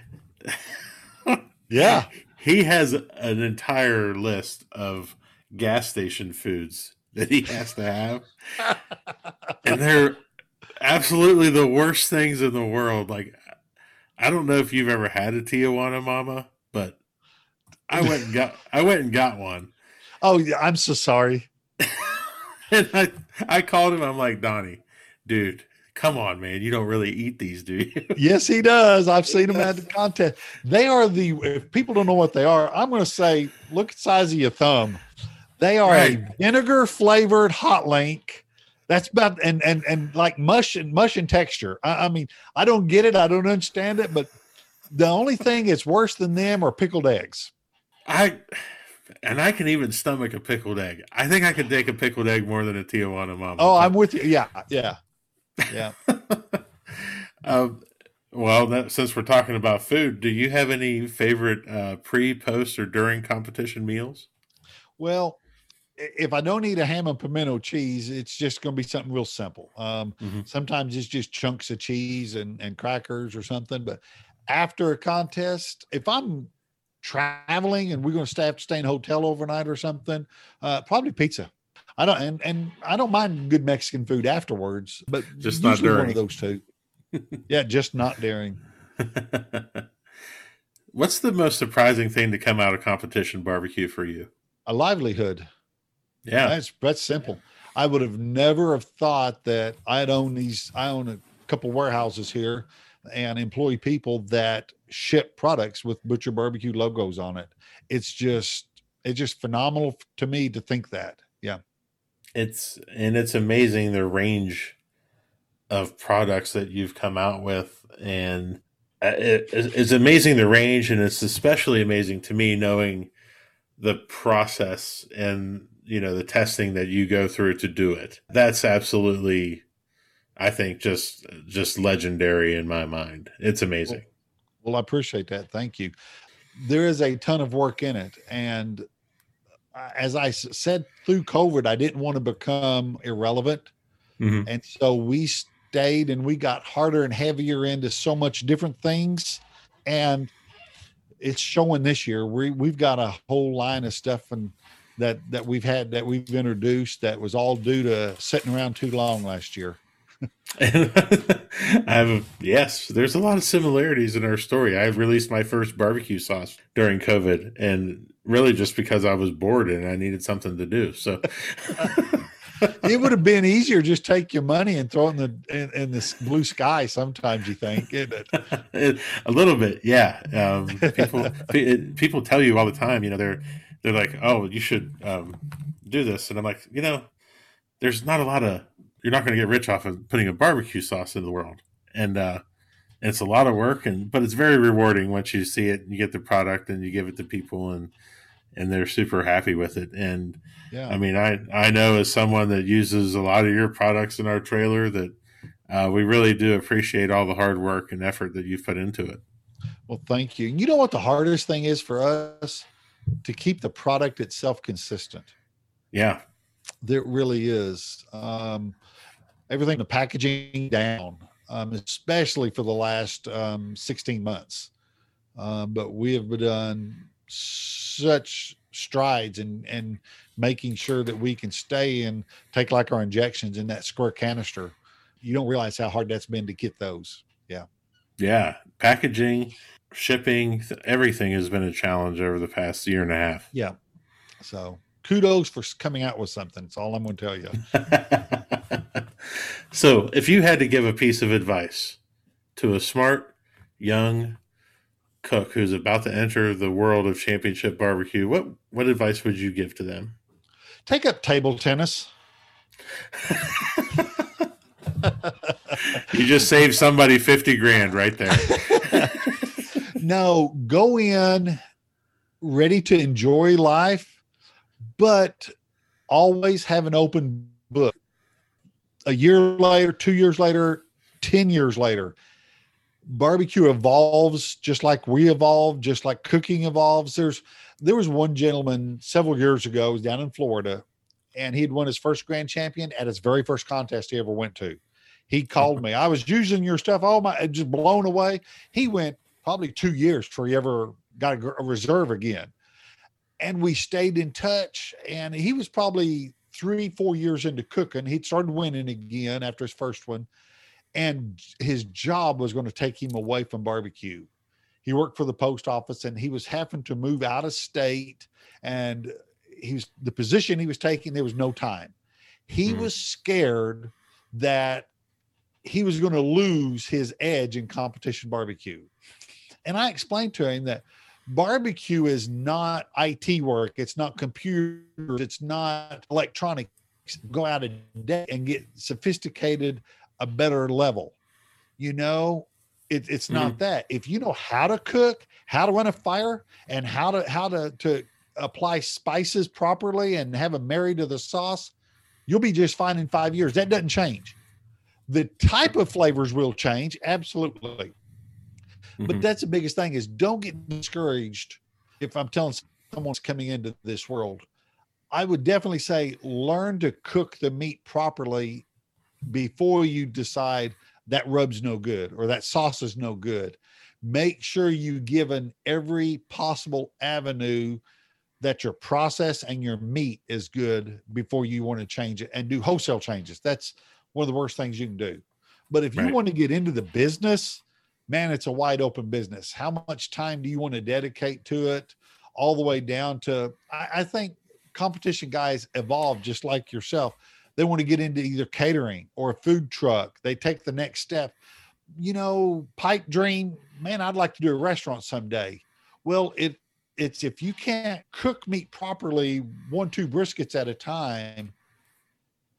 Yeah. *laughs* he has an entire list of gas station foods that he has to have, *laughs* and they're absolutely the worst things in the world. Like, I don't know if you've ever had a Tijuana Mama, but I went and got I went and got one. Oh, yeah, I'm so sorry. *laughs* And I, I called him. I'm like, Donnie, dude, come on, man. You don't really eat these, do you? *laughs* Yes, he does. I've seen them at the contest. They are the if people don't know what they are, I'm gonna say, look at the size of your thumb. They are Right. a vinegar flavored hot link. That's about and and and like mush and mush and texture. I, I mean, I don't get it, I don't understand it, but the only thing that's worse than them are pickled eggs. I and I can even stomach a pickled egg. I think I could take a pickled egg more than a Tijuana Mama. Oh, I'm with you. Yeah, yeah, yeah. *laughs* um, well, that, since we're talking about food, do you have any favorite uh, pre, post, or during competition meals? Well, if I don't eat a ham and pimento cheese, it's just going to be something real simple. Um, Mhm. Sometimes it's just chunks of cheese and, and crackers or something. But after a contest, if I'm traveling and we're going to stay have to stay in a hotel overnight or something, uh, probably pizza. I don't and and I don't mind good Mexican food afterwards, but Just not usually one during. of those two. *laughs* yeah, just not during. *laughs* What's the most surprising thing to come out of competition barbecue for you? A livelihood. Yeah. That's that's simple. I would have never have thought that I'd own these. I own a couple warehouses here and employ people that ship products with Butcher Barbecue logos on it. It's just it's just phenomenal to me to think that. Yeah. it's and it's amazing the range of products that you've come out with and uh, it, it's amazing the range and it's especially amazing to me knowing the process and you know the testing that you go through to do it that's absolutely i think just just legendary in my mind it's amazing Well, I appreciate that. Thank you. There is a ton of work in it. And uh, as I said through COVID, I didn't want to become irrelevant. Mhm. And so we stayed and we got harder and heavier into so much different things. And it's showing this year. We we've got a whole line of stuff and that that we've had that we've introduced that was all due to sitting around too long last year. I have a, yes, there's a lot of similarities in our story. I released my first barbecue sauce during COVID and really just because I was bored and I needed something to do. So *laughs* it would have been easier just take your money and throw it in the in, in the blue sky sometimes you think isn't it *laughs* a little bit, yeah. Um, people *laughs* pe- people tell you all the time, you know, they're they're like, "Oh, you should um, do this." And I'm like, "You know, there's not a lot of you're not going to get rich off of putting a barbecue sauce in the world." And uh it's a lot of work and but it's very rewarding once you see it and you get the product and you give it to people and and they're super happy with it. And yeah. I mean, I I know as someone that uses a lot of your products in our trailer that uh, we really do appreciate all the hard work and effort that you've put into it. well thank you. You know what the hardest thing is for us? To keep the product itself consistent. Yeah, there really is. Um everything the packaging down um especially for the last um 16 months um but we have done such strides in and making sure that we can stay and take like our injections in that square canister you don't realize how hard that's been to get those yeah. Yeah. Packaging, shipping, everything has been a challenge over the past year and a half. yeah so kudos for coming out with something that's all i'm going to tell you *laughs* So, if you had to give a piece of advice to a smart, young cook who's about to enter the world of championship barbecue, what what advice would you give to them? Take up table tennis. You just saved somebody 50 grand right there. *laughs* no, go in ready to enjoy life, but always have an open book. A year later, two years later, 10 years later, barbecue evolves just like we evolve, just like cooking evolves. There's there was one gentleman several years ago, was down in Florida, and he'd won his first grand champion at his very first contest he ever went to. He called me. I was using your stuff. Oh my, just blown away. He went probably two years before he ever got a, a reserve again. And we stayed in touch. And he was probably three, four years into cooking. He'd started winning again after his first one. And his job was going to take him away from barbecue. He worked for the post office and he was having to move out of state. And he's the position he was taking, there was no time. He Hmm. was scared that he was going to lose his edge in competition barbecue. And I explained to him that barbecue is not IT work, it's not computers, it's not electronics. Go out a day and get sophisticated, a better level. You know, it, it's not mm-hmm. that. If you know how to cook, how to run a fire, and how to how to to apply spices properly and have them married to the sauce, you'll be just fine in five years. That doesn't change. The type of flavors will change, absolutely. But Mhm. that's the biggest thing is don't get discouraged if I'm telling someone's coming into this world. I would definitely say learn to cook the meat properly before you decide that rub's no good or that sauce is no good. Make sure you given every possible avenue that your process and your meat is good before you want to change it and do wholesale changes. That's one of the worst things you can do. But if you Right. want to get into the business, man, it's a wide open business. How much time do you want to dedicate to it? All the way down to, I, I think competition guys evolve just like yourself. They want to get into either catering or a food truck. They take the next step. You know, pipe dream, man, I'd like to do a restaurant someday. Well, it it's if you can't cook meat properly, one, two briskets at a time,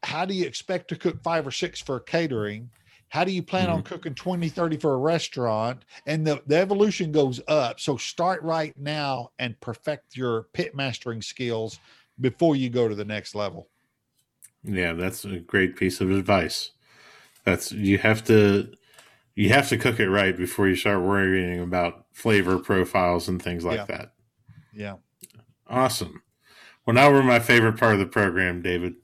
how do you expect to cook five or six for catering? How do you plan on mm-hmm. cooking 20, 30 for a restaurant? And the, the evolution goes up. So start right now and perfect your pit mastering skills before you go to the next level. Yeah, that's a great piece of advice. That's you have to you have to cook it right before you start worrying about flavor profiles and things like Yeah. that. Yeah. Awesome. Well, now we're my favorite part of the program, David.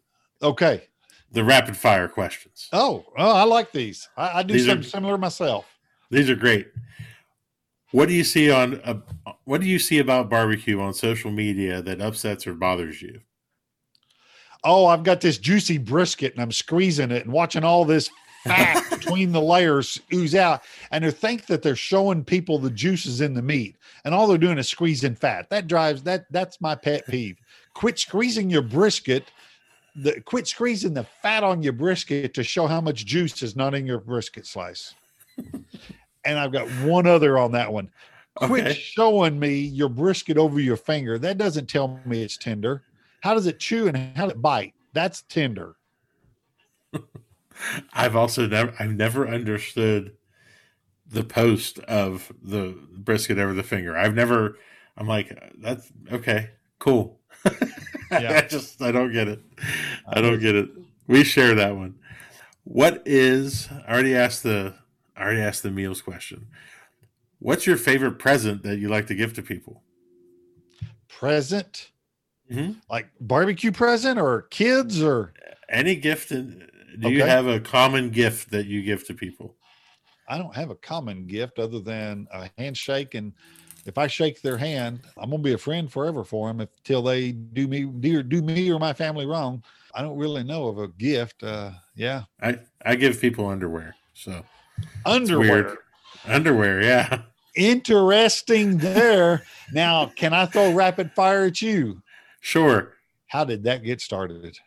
Okay. The rapid fire questions. Oh, oh I like these. I, I do These are- something similar myself. These are great. What do you see on uh, what do you see about barbecue on social media that upsets or bothers you? oh, I've got this juicy brisket and I'm squeezing it and watching all this fat *laughs* between the layers ooze out. And they think that they're showing people the juices in the meat. And all they're doing is squeezing fat. That drives that that's my pet peeve. Quit squeezing your brisket. The quit squeezing the fat on your brisket to show how much juice is not in your brisket slice. *laughs* and I've got one other on that one. Quit Okay. showing me your brisket over your finger. That doesn't tell me it's tender. How does it chew and how does it bite? That's tender. *laughs* I've also never I've never understood the post of the brisket over the finger. I've never I'm like that's okay, cool. Yeah. *laughs* I just I don't get it. I don't get it. We share that one. What is I already asked the I already asked the meals question. What's your favorite present that you like to give to people? Present, Mhm. like barbecue present or kids or Any gift in, do you have a common gift that you give to people? I don't have a common gift other than a handshake. And if I shake their hand, I'm gonna be a friend forever for them until they do me do, do me or my family wrong. I don't really know of a gift. Uh, yeah, I I give people underwear. So underwear. underwear, yeah. Interesting there. now, can I throw rapid fire at you? Sure. How did that get started?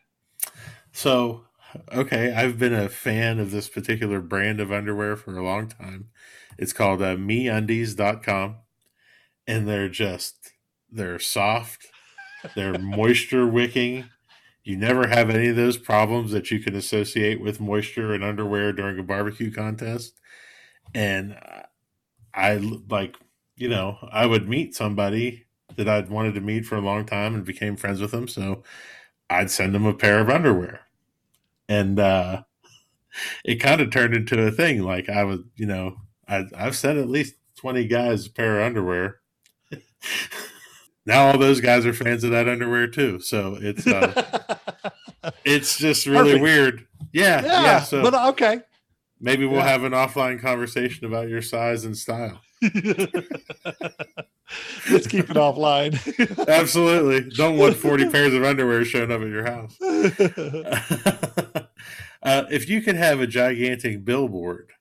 So okay, I've been a fan of this particular brand of underwear for a long time. It's called uh, meundies.com and they're just they're soft, they're moisture wicking. You never have any of those problems that you can associate with moisture and underwear during a barbecue contest. And I like, you know, I would meet somebody that I'd wanted to meet for a long time and became friends with them. So I'd send them a pair of underwear. And uh, it kind of turned into a thing. Like I was, you know, I, I've sent at least 20 guys a pair of underwear. Now all those guys are fans of that underwear too. So it's, uh, *laughs* it's just really Perfect. weird. Yeah. Yeah. Yeah, so but uh, okay. maybe we'll yeah. have an offline conversation about your size and style. *laughs* Let's keep it offline. *laughs* Absolutely. Don't want 40 pairs of underwear showing up at your house. uh, if you could have a gigantic billboard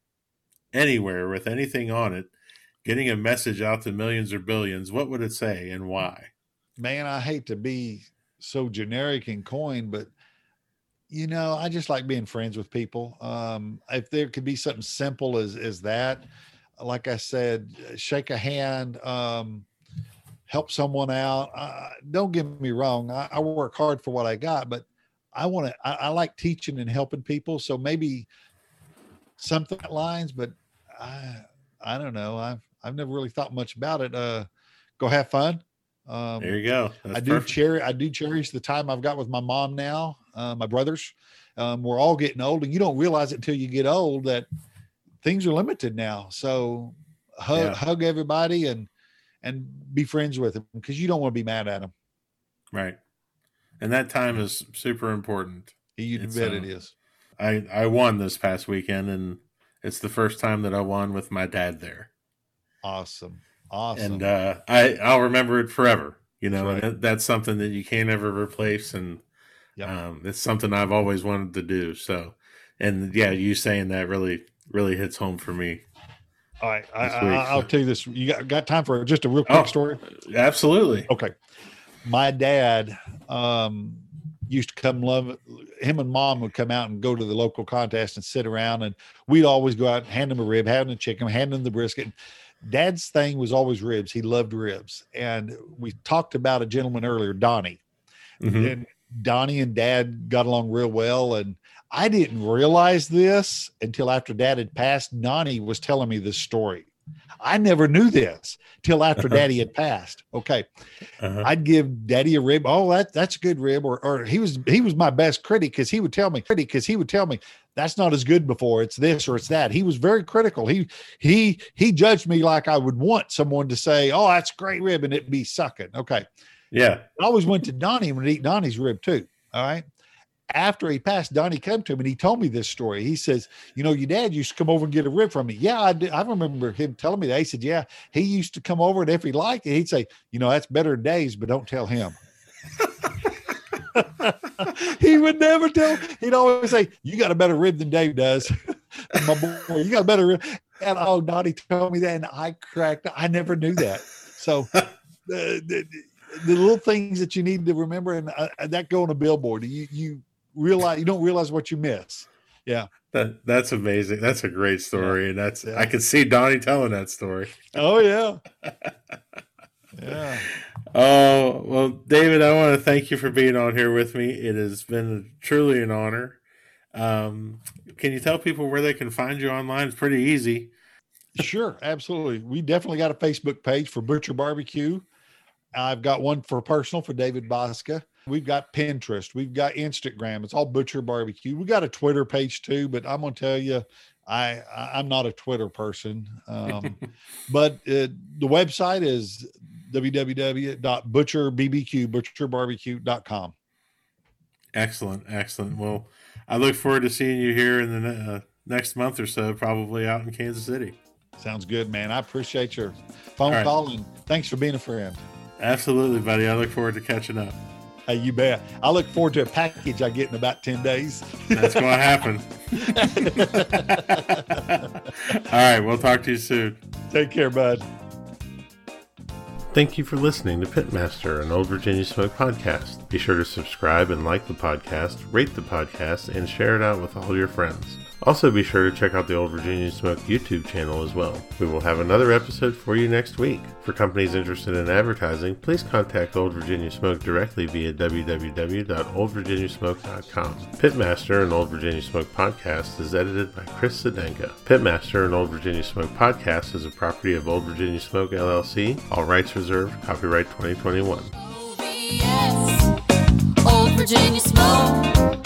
anywhere with anything on it, getting a message out to millions or billions, what would it say and why? Man, I hate to be so generic and coin, but you know, I just like being friends with people. Um, if there could be something simple as as that, like I said, shake a hand, um, help someone out. Uh, don't get me wrong, I, I work hard for what I got, but I want to. I, I like teaching and helping people, so maybe something lines. But I, I don't know. I've I've never really thought much about it. Uh, go have fun. Um, There you go. That's I do perfect. cherish I do cherish the time I've got with my mom now, uh, my brothers. Um, we're all getting old, and you don't realize it until you get old that things are limited now. So hug Yeah. hug everybody and and be friends with them because you don't want to be mad at them. Right. And that time is super important. You bet uh, it is. I, I won this past weekend, and it's the first time that I won with my dad there. Awesome, awesome. and uh, I I'll remember it forever. You know, That's right. that- that's something that you can't ever replace, and Yep. um, it's something I've always wanted to do. So, and yeah, you saying that really really hits home for me. all right, I, this I, week, I'll so- tell you this. You got, got time for just a real quick Oh. story? Absolutely. Okay. My dad um, used to come love him and mom would come out and go to the local contest and sit around and we'd always go out and hand him a rib, hand him a chicken, hand him the brisket. Dad's thing was always ribs. He loved ribs. And we talked about a gentleman earlier, Donnie. Mhm. And Donnie and dad got along real well. And I didn't realize this until after dad had passed. Donnie was telling me this story. I never knew this till after Uh-huh. daddy had passed. Okay. Uh-huh. I'd give daddy a rib. Oh, that that's a good rib. Or or he was he was my best critic because he would tell me critic because he would tell me that's not as good before. It's this or it's that. He was very critical. He he he judged me like I would want someone to say, Oh, that's great rib, and it'd be sucking. Okay. Yeah. I always went to Donnie and would eat Donnie's rib too. All right. After he passed, Donnie came to him and he told me this story. He says, You know, your dad used to come over and get a rib from me. Yeah, I. I remember him telling me that. He said, Yeah, he used to come over and if he liked it, he'd say, You know, that's better days, but don't tell him. *laughs* he would never tell. He'd always say, "You got a better rib than Dave does, *laughs* my boy. You got a better rib." And oh, Donnie told me that, and I cracked. I never knew that. So *laughs* the, the, the little things that you need to remember, and uh, that go on a billboard. You you realize you don't realize what you miss. Yeah. That that's amazing. That's a great story, and that's Yeah. I could see Donnie telling that story. Oh yeah. Yeah. *laughs* Oh well, David, I want to thank you for being on here with me. It has been truly an honor. Um, can you tell people where they can find you online? It's pretty easy. Sure, absolutely. We definitely got a Facebook page for Butcher Barbecue. I've got one for personal for David Bouska. We've got Pinterest. We've got Instagram. It's all Butcher Barbecue. We got a Twitter page too, but I'm gonna tell you, I, I I'm not a Twitter person. Um, *laughs* but uh, the website is www.butcherbbq butcherbarbecue.com. Excellent, excellent. Well, I look forward to seeing you here in the uh, next month or so, probably out in Kansas City. Sounds good, man. I appreciate your phone right. call and thanks for being a friend. Absolutely, buddy. I look forward to catching up. Hey, you bet. I look forward to a package I get in about 10 days. That's going to happen. *laughs* All right, we'll talk to you soon. Take care, bud. Thank you for listening to Pitmaster, an Old Virginia Smoke podcast. Be sure to subscribe and like the podcast, rate the podcast, and share it out with all your friends. Also, be sure to check out the Old Virginia Smoke YouTube channel as well. We will have another episode for you next week. For companies interested in advertising, please contact Old Virginia Smoke directly via www.oldvirginiasmoke.com. Pitmaster, an Old Virginia Smoke podcast, is edited by Chris Sedenka. Pitmaster, an Old Virginia Smoke podcast, is a property of Old Virginia Smoke LLC. All rights reserved. Copyright 2021. OVS, Old Virginia Smoke.